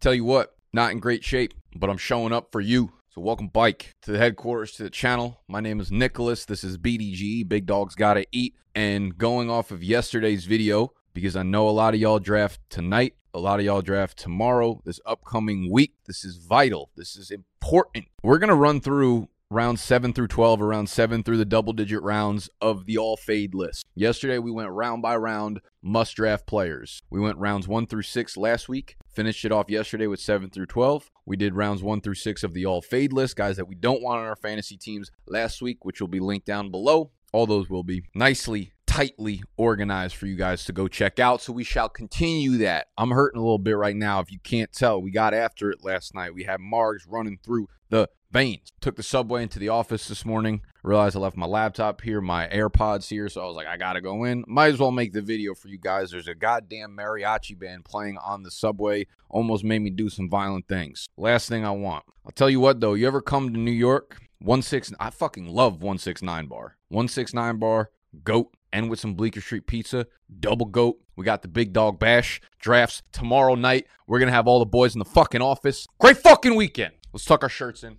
Tell you what, not in great shape, but I'm showing up for you. So welcome bike to the headquarters to the channel. My name is Nicholas. This is BDG, Big Dogs Gotta Eat. And going off of yesterday's video, because I know a lot of y'all draft tonight, a lot of y'all draft tomorrow, this upcoming week. This is vital. This is important. We're going to run through round 7 through 12, around 7 through the double digit rounds of the all fade list. Yesterday, we went round by round, must draft players. We went rounds 1 through 6 last week, finished it off yesterday with 7 through 12. We did rounds 1 through 6 of the all fade list, guys that we don't want on our fantasy teams last week, which will be linked down below. All those will be nicely tightly organized for you guys to go check out. So we shall continue that. I'm hurting a little bit right now. If you can't tell, we got after it last night. We had Margs running through the veins. Took the subway into the office this morning. Realized I left my laptop here, my AirPods here. So I was like, I got to go in. Might as well make the video for you guys. There's a goddamn mariachi band playing on the subway. Almost made me do some violent things. Last thing I want. I'll tell you what, though. You ever come to New York? One six. I fucking love 169 bar. 169 bar. Goat and with some Bleecker Street pizza, double goat. We got the big dog bash drafts tomorrow night. We're gonna have all the boys in the fucking office. Great fucking weekend. Let's tuck our shirts in.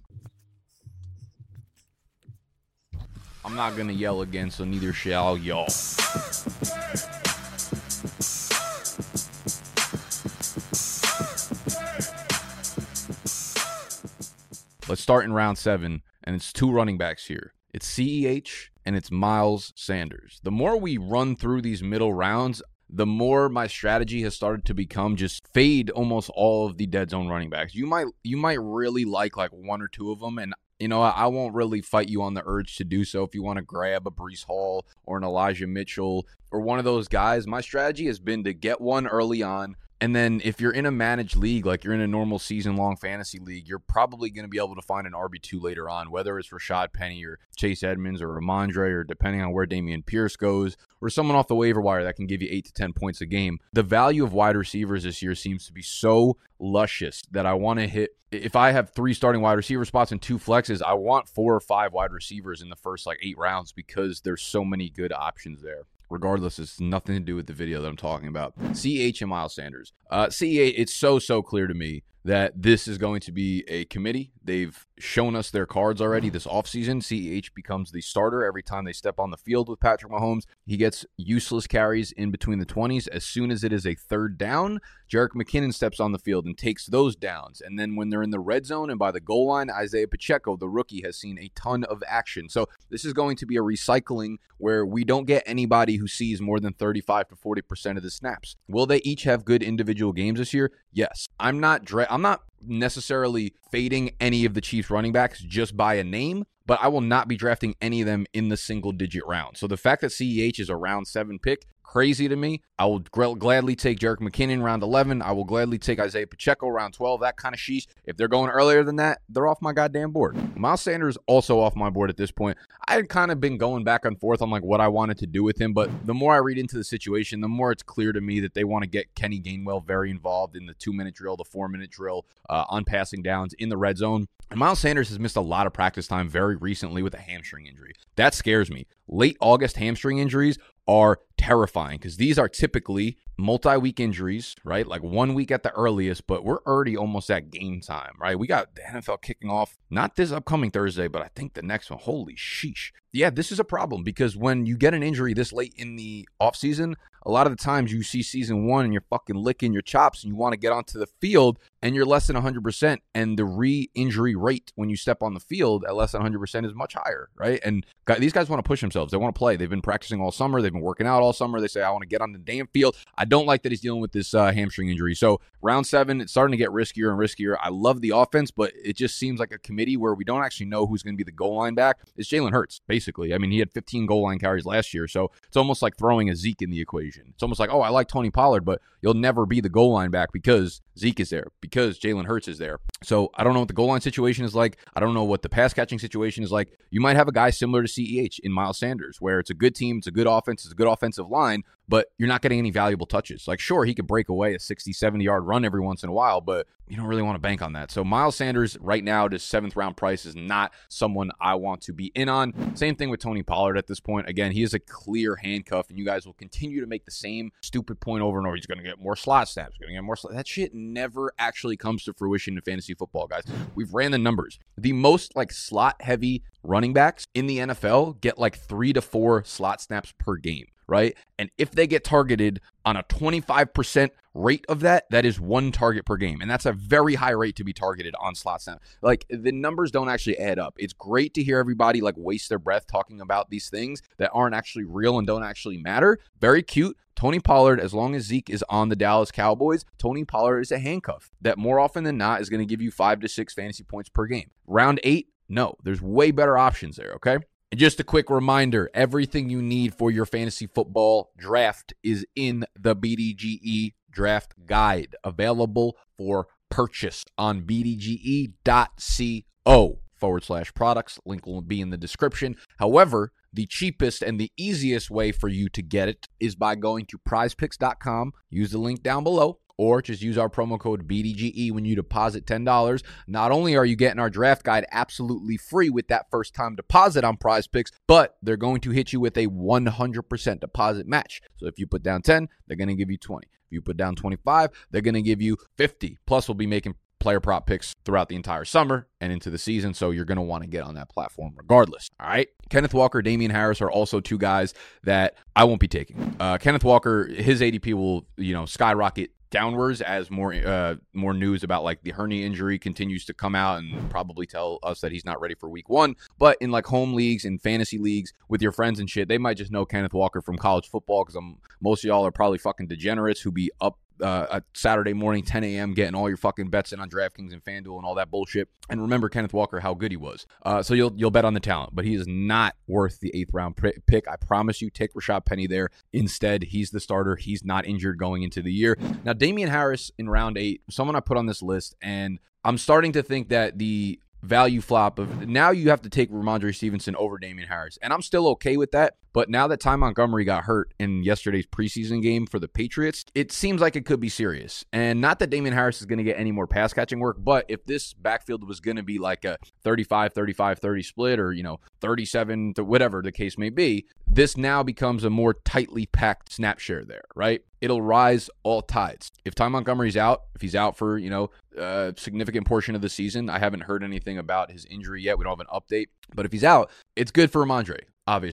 I'm not gonna yell again, so neither shall y'all. Let's start in round seven, and it's two running backs here. It's CEH and it's Miles Sanders. The more we run through these middle rounds, the more my strategy has started to become just fade almost all of the dead zone running backs. You might you might really like like one or two of them and you know, I won't really fight you on the urge to do so if you want to grab a Breece Hall or an Elijah Mitchell or one of those guys. My strategy has been to get one early on, and then if you're in a managed league, like you're in a normal season long fantasy league, you're probably going to be able to find an RB2 later on, whether it's Rashad Penny or Chase Edmonds or Rhamondre or depending on where Dameon Pierce goes or someone off the waiver wire that can give you eight to 10 points a game. The value of wide receivers this year seems to be so luscious that I want to hit. If I have three starting wide receiver spots and two flexes, I want four or five wide receivers in the first like eight rounds because there's so many good options there regardless, it's nothing to do with the video that I'm talking about. CH and Miles Sanders. Uh, it's so, so clear to me that this is going to be a committee. They've shown us their cards already this offseason. CEH becomes the starter every time they step on the field with Patrick Mahomes. He gets useless carries in between the 20s. As soon as it is a third down, Jerick McKinnon steps on the field and takes those downs. And then when they're in the red zone and by the goal line, Isaiah Pacheco, the rookie, has seen a ton of action. So this is going to be a recycling where we don't get anybody who sees more than 35 to 40% of the snaps. Will they each have good individual games this year? Yes. I'm not dra- I'm not necessarily fading any of the Chiefs running backs just by a name, but I will not be drafting any of them in the single digit round. So the fact that CEH is a round seven pick crazy to me. I will gladly take Jerick McKinnon round 11. I will gladly take Isaiah Pacheco round 12. That kind of sheesh. If they're going earlier than that, they're off my goddamn board. Miles Sanders also off my board at this point. I had kind of been going back and forth on like what I wanted to do with him, but the more I read into the situation, the more it's clear to me that they want to get Kenny Gainwell very involved in the two minute drill, the four minute drill, uh, on passing downs in the red zone. And Miles Sanders has missed a lot of practice time very recently with a hamstring injury. That scares me. Late August hamstring injuries are terrifying because these are typically multi week injuries, right? Like one week at the earliest, but we're already almost at game time, right? We got the NFL kicking off not this upcoming Thursday, but I think the next one. Holy sheesh. Yeah, this is a problem because when you get an injury this late in the offseason, a lot of the times you see season one and you're fucking licking your chops and you want to get onto the field and you're less than 100%. And the re injury rate when you step on the field at less than 100% is much higher, right? And these guys want to push themselves. They want to play. They've been practicing all summer. They've been working out all summer. They say, I want to get on the damn field. I don't like that he's dealing with this uh, hamstring injury. So round seven, it's starting to get riskier and riskier. I love the offense, but it just seems like a committee where we don't actually know who's going to be the goal line back. It's Jalen Hurts, basically. I mean, he had 15 goal line carries last year. So it's almost like throwing a Zeke in the equation. It's almost like, oh, I like Tony Pollard, but you'll never be the goal line back because Zeke is there, because Jalen Hurts is there. So I don't know what the goal line situation is like. I don't know what the pass catching situation is like. You might have a guy similar to CEH in Miles Sanders, where it's a good team, it's a good offense, it's a good offensive line, but you're not getting any valuable touches. Like, sure, he could break away a 60, 70 yard run every once in a while, but you don't really want to bank on that. So Miles Sanders right now his seventh round price is not someone I want to be in on. Same thing with Tony Pollard at this point. Again, he is a clear handcuff, and you guys will continue to make the same stupid point over and over. He's going to get more slot snaps, going to get more. Slot. That shit never actually comes to fruition in fantasy football, guys. We've ran the numbers. The most like slot heavy running backs in the NFL get like three to four slot snaps per game right? And if they get targeted on a 25% rate of that, that is one target per game. And that's a very high rate to be targeted on slot snap. Like the numbers don't actually add up. It's great to hear everybody like waste their breath talking about these things that aren't actually real and don't actually matter. Very cute. Tony Pollard, as long as Zeke is on the Dallas Cowboys, Tony Pollard is a handcuff that more often than not is going to give you five to six fantasy points per game. Round eight, no, there's way better options there, okay? And just a quick reminder everything you need for your fantasy football draft is in the BDGE draft guide, available for purchase on bdge.co forward slash products. Link will be in the description. However, the cheapest and the easiest way for you to get it is by going to prizepicks.com. Use the link down below or just use our promo code BDGE when you deposit $10. Not only are you getting our draft guide absolutely free with that first time deposit on prize picks, but they're going to hit you with a 100% deposit match. So if you put down 10, they're going to give you 20. If you put down 25, they're going to give you 50. Plus, we'll be making player prop picks throughout the entire summer and into the season. So you're going to want to get on that platform regardless. All right. Kenneth Walker, Damien Harris are also two guys that I won't be taking. Uh, Kenneth Walker, his ADP will, you know, skyrocket downwards as more uh, more news about like the hernia injury continues to come out and probably tell us that he's not ready for week one. But in like home leagues and fantasy leagues with your friends and shit, they might just know Kenneth Walker from college football because I'm most of y'all are probably fucking degenerates who be up uh, a Saturday morning, 10 a.m., getting all your fucking bets in on DraftKings and FanDuel and all that bullshit. And remember Kenneth Walker, how good he was. Uh, so you'll you'll bet on the talent, but he is not worth the eighth round pick. I promise you. Take Rashad Penny there instead. He's the starter. He's not injured going into the year. Now Damien Harris in round eight, someone I put on this list, and I'm starting to think that the value flop of now you have to take Rhamondre Stevenson over Damien Harris. And I'm still okay with that. But now that Ty Montgomery got hurt in yesterday's preseason game for the Patriots, it seems like it could be serious. And not that Damien Harris is going to get any more pass catching work, but if this backfield was going to be like a 35, 35, 30 split or, you know, 37 to whatever the case may be, this now becomes a more tightly packed snap share there, right? It'll rise all tides. If Ty Montgomery's out, if he's out for, you know, a significant portion of the season, I haven't heard anything about his injury yet. We don't have an update. But if he's out, it's good for Rhamondre, obviously.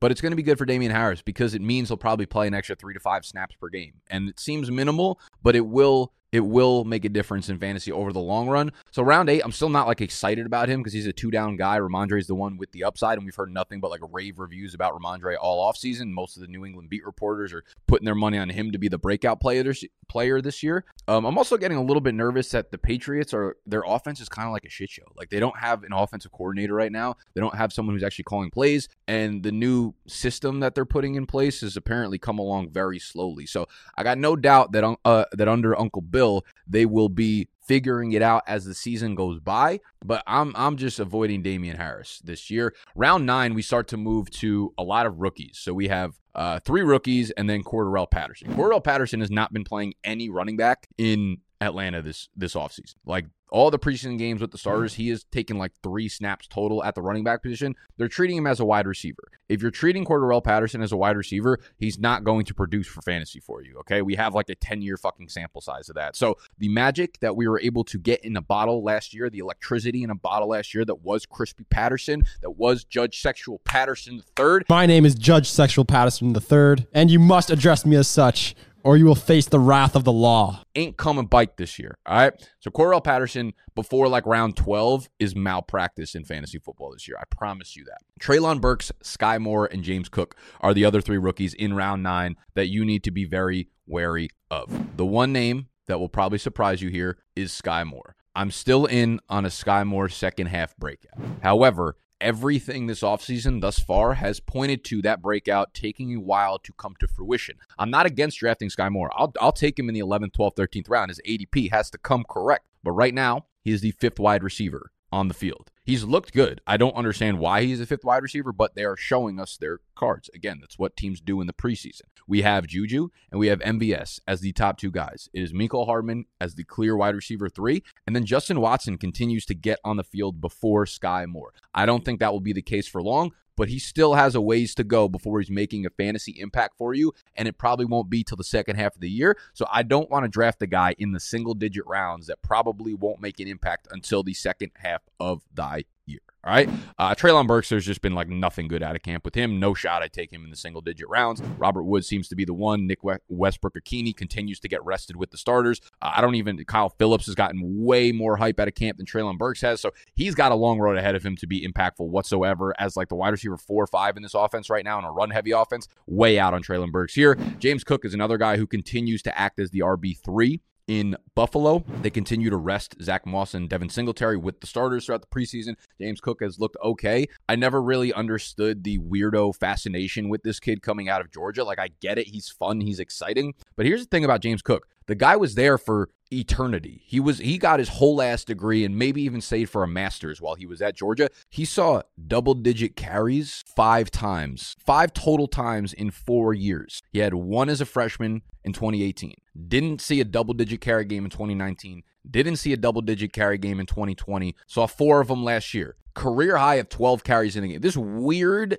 But it's going to be good for Damien Harris because it means he'll probably play an extra three to five snaps per game. And it seems minimal, but it will it will make a difference in fantasy over the long run. So round eight, I'm still not like excited about him because he's a two down guy. Rhamondre is the one with the upside, and we've heard nothing but like rave reviews about Rhamondre all offseason. Most of the New England beat reporters are putting their money on him to be the breakout player this, player this year. Um, I'm also getting a little bit nervous that the Patriots are their offense is kind of like a shit show. Like they don't have an offensive coordinator right now. They don't have someone who's actually calling plays, and the new system that they're putting in place has apparently come along very slowly. So I got no doubt that uh, that under Uncle Bill they will be figuring it out as the season goes by. But I'm I'm just avoiding Damien Harris this year. Round nine, we start to move to a lot of rookies. So we have uh, three rookies and then Cordarrelle Patterson. Cordarrelle Patterson has not been playing any running back in Atlanta this this offseason. Like all the preseason games with the starters, he has taken like three snaps total at the running back position. They're treating him as a wide receiver. If you're treating Cordarrelle Patterson as a wide receiver, he's not going to produce for fantasy for you. Okay. We have like a 10 year fucking sample size of that. So the magic that we were able to get in a bottle last year, the electricity in a bottle last year that was Crispy Patterson, that was Judge Sexual Patterson the third. My name is Judge Sexual Patterson the third, and you must address me as such or you will face the wrath of the law. Ain't coming bike this year. All right. So Cordarrelle Patterson before like round 12 is malpractice in fantasy football this year. I promise you that. Treylon Burks, Sky Moore, and James Cook are the other three rookies in round nine that you need to be very wary of. The one name that will probably surprise you here is Sky Moore. I'm still in on a Sky Moore second half breakout. However, everything this offseason thus far has pointed to that breakout taking a while to come to fruition. I'm not against drafting Sky Moore. I'll, I'll take him in the 11th, 12th, 13th round. His ADP has to come correct. But right now, he is the fifth wide receiver on the field. He's looked good. I don't understand why he's a fifth wide receiver, but they are showing us their cards. Again, that's what teams do in the preseason. We have Juju and we have MVS as the top two guys. It is Mecole Hardman as the clear wide receiver three, and then Justin Watson continues to get on the field before Sky Moore. I don't think that will be the case for long, but he still has a ways to go before he's making a fantasy impact for you. And it probably won't be till the second half of the year. So I don't want to draft a guy in the single digit rounds that probably won't make an impact until the second half of the year. All right. Uh, Treylon Burks, there's just been like nothing good out of camp with him. No shot I take him in the single digit rounds. Robert Woods seems to be the one. Nick Westbrook Ikhine continues to get rested with the starters. Uh, I don't even, Kyle Phillips has gotten way more hype out of camp than Treylon Burks has. So he's got a long road ahead of him to be impactful whatsoever as like the wide receiver four or five in this offense right now in a run heavy offense. Way out on Treylon Burks here. James Cook is another guy who continues to act as the RB3 in Buffalo. They continue to rest Zach Moss and Devin Singletary with the starters throughout the preseason. James Cook has looked okay. I never really understood the weirdo fascination with this kid coming out of Georgia. Like, I get it. He's fun, he's exciting. But here's the thing about James Cook the guy was there for eternity. He was he got his whole ass degree and maybe even stayed for a master's while he was at Georgia. He saw double digit carries 5 times. 5 total times in 4 years. He had one as a freshman in 2018. Didn't see a double digit carry game in 2019. Didn't see a double digit carry game in 2020. Saw 4 of them last year. Career high of 12 carries in a game. This weird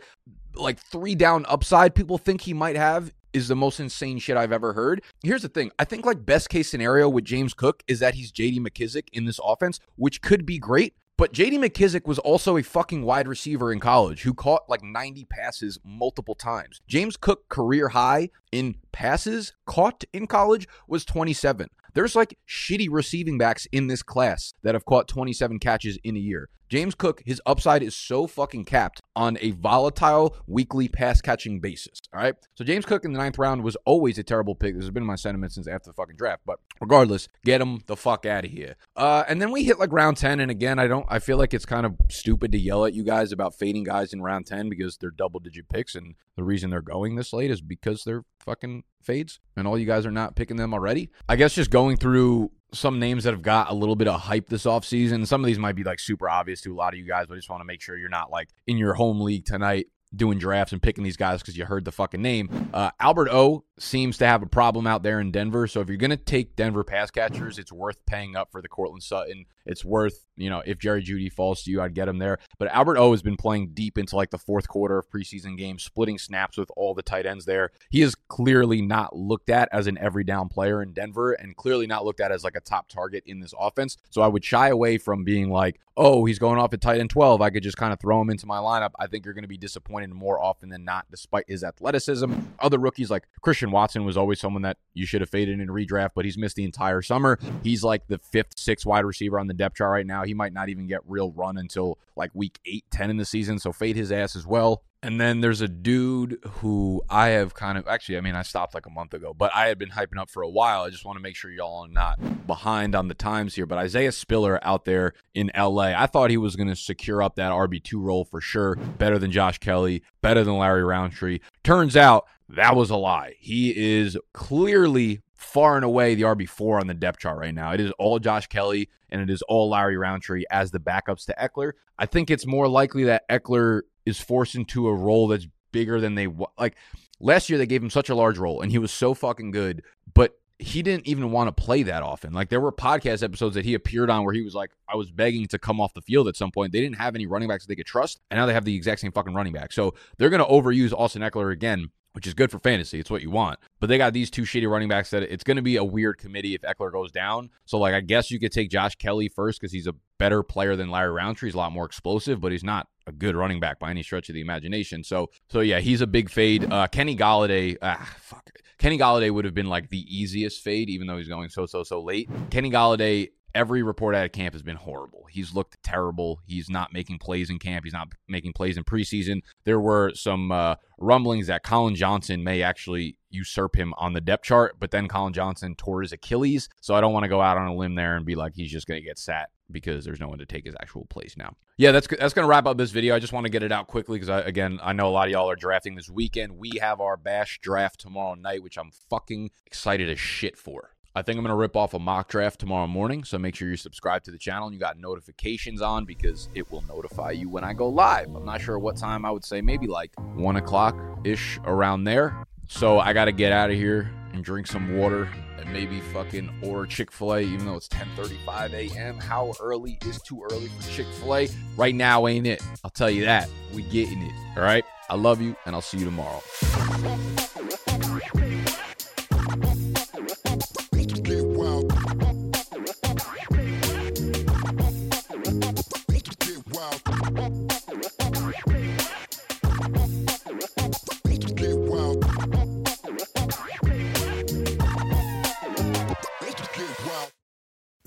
like three down upside people think he might have is the most insane shit I've ever heard. Here's the thing. I think like best case scenario with James Cook is that he's JD McKissic in this offense, which could be great. But JD McKissic was also a fucking wide receiver in college who caught like 90 passes multiple times. James Cook career high in passes caught in college was 27. There's like shitty receiving backs in this class that have caught 27 catches in a year. James Cook, his upside is so fucking capped on a volatile weekly pass catching basis. All right. So James Cook in the ninth round was always a terrible pick. This has been my sentiment since after the fucking draft. But regardless, get him the fuck out of here. Uh, and then we hit like round 10. And again, I don't, I feel like it's kind of stupid to yell at you guys about fading guys in round 10 because they're double digit picks. And the reason they're going this late is because they're fucking fades and all you guys are not picking them already. I guess just going through some names that have got a little bit of hype this offseason. Some of these might be like super obvious to a lot of you guys, but I just want to make sure you're not like in your home league tonight doing drafts and picking these guys because you heard the fucking name. Uh, Albert O seems to have a problem out there in Denver. So if you're going to take Denver pass catchers, it's worth paying up for the Courtland Sutton it's worth, you know, if Jerry Jeudy falls to you, I'd get him there. But Albert O has been playing deep into like the fourth quarter of preseason games, splitting snaps with all the tight ends there. He is clearly not looked at as an every down player in Denver and clearly not looked at as like a top target in this offense. So I would shy away from being like, oh, he's going off at tight end 12. I could just kind of throw him into my lineup. I think you're going to be disappointed more often than not, despite his athleticism. Other rookies like Christian Watson was always someone that you should have faded in redraft, but he's missed the entire summer. He's like the fifth, sixth wide receiver on the depth chart right now. He might not even get real run until like week eight, 10 in the season. So fade his ass as well. And then there's a dude who I have kind of actually, I mean, I stopped like a month ago, but I had been hyping up for a while. I just want to make sure y'all are not behind on the times here. But Isaiah Spiller out there in LA, I thought he was going to secure up that RB2 role for sure. Better than Josh Kelley, better than Larry Rountree. Turns out that was a lie. He is clearly far and away the RB4 on the depth chart right now. It is all Josh Kelley and it is all Larry Rountree as the backups to Ekeler. I think it's more likely that Ekeler is forced into a role that's bigger than they like. Last year they gave him such a large role and he was so fucking good, but he didn't even want to play that often. Like there were podcast episodes that he appeared on where he was like, I was begging to come off the field at some point. They didn't have any running backs they could trust, and now they have the exact same fucking running back. So they're gonna overuse Austin Ekeler again which is good for fantasy. It's what you want. But they got these two shitty running backs that it's going to be a weird committee if Ekeler goes down. So, like, I guess you could take Josh Kelley first because he's a better player than Larry Rountree. He's a lot more explosive, but he's not a good running back by any stretch of the imagination. So, so yeah, he's a big fade. Uh, Kenny Golladay, ah, fuck. Kenny Golladay would have been like the easiest fade, even though he's going so, so, so late. Kenny Golladay every report out of camp has been horrible. He's looked terrible. He's not making plays in camp. He's not making plays in preseason. There were some uh, rumblings that Collin Johnson may actually usurp him on the depth chart, but then Collin Johnson tore his Achilles. So I don't want to go out on a limb there and be like he's just going to get sat because there's no one to take his actual place now. Yeah, that's that's going to wrap up this video. I just want to get it out quickly because again, I know a lot of y'all are drafting this weekend. We have our bash draft tomorrow night, which I'm fucking excited as shit for. I think I'm going to rip off a mock draft tomorrow morning. So make sure you subscribe to the channel and you got notifications on because it will notify you when I go live. I'm not sure what time I would say, maybe like one o'clock ish around there. So I got to get out of here and drink some water and maybe fucking order Chick fil A, even though it's 10:35 a.m. How early is too early for Chick fil A? Right now, ain't it? I'll tell you that. We getting it. All right. I love you and I'll see you tomorrow.